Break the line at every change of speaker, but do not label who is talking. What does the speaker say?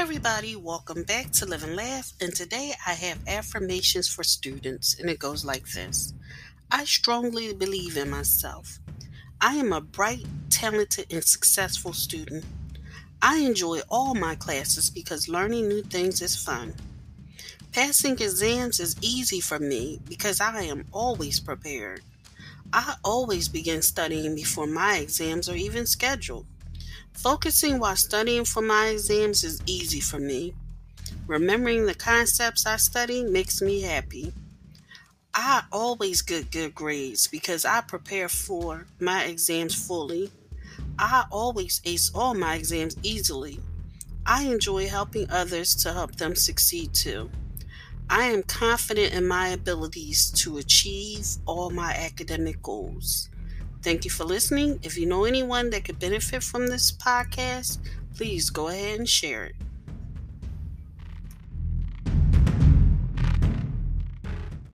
everybody, welcome back to Live and Laugh. And today I have affirmations for students, and it goes like this I strongly believe in myself. I am a bright, talented, and successful student. I enjoy all my classes because learning new things is fun. Passing exams is easy for me because I am always prepared. I always begin studying before my exams are even scheduled. Focusing while studying for my exams is easy for me. Remembering the concepts I study makes me happy. I always get good grades because I prepare for my exams fully. I always ace all my exams easily. I enjoy helping others to help them succeed too. I am confident in my abilities to achieve all my academic goals. Thank you for listening. If you know anyone that could benefit from this podcast, please go ahead and share it.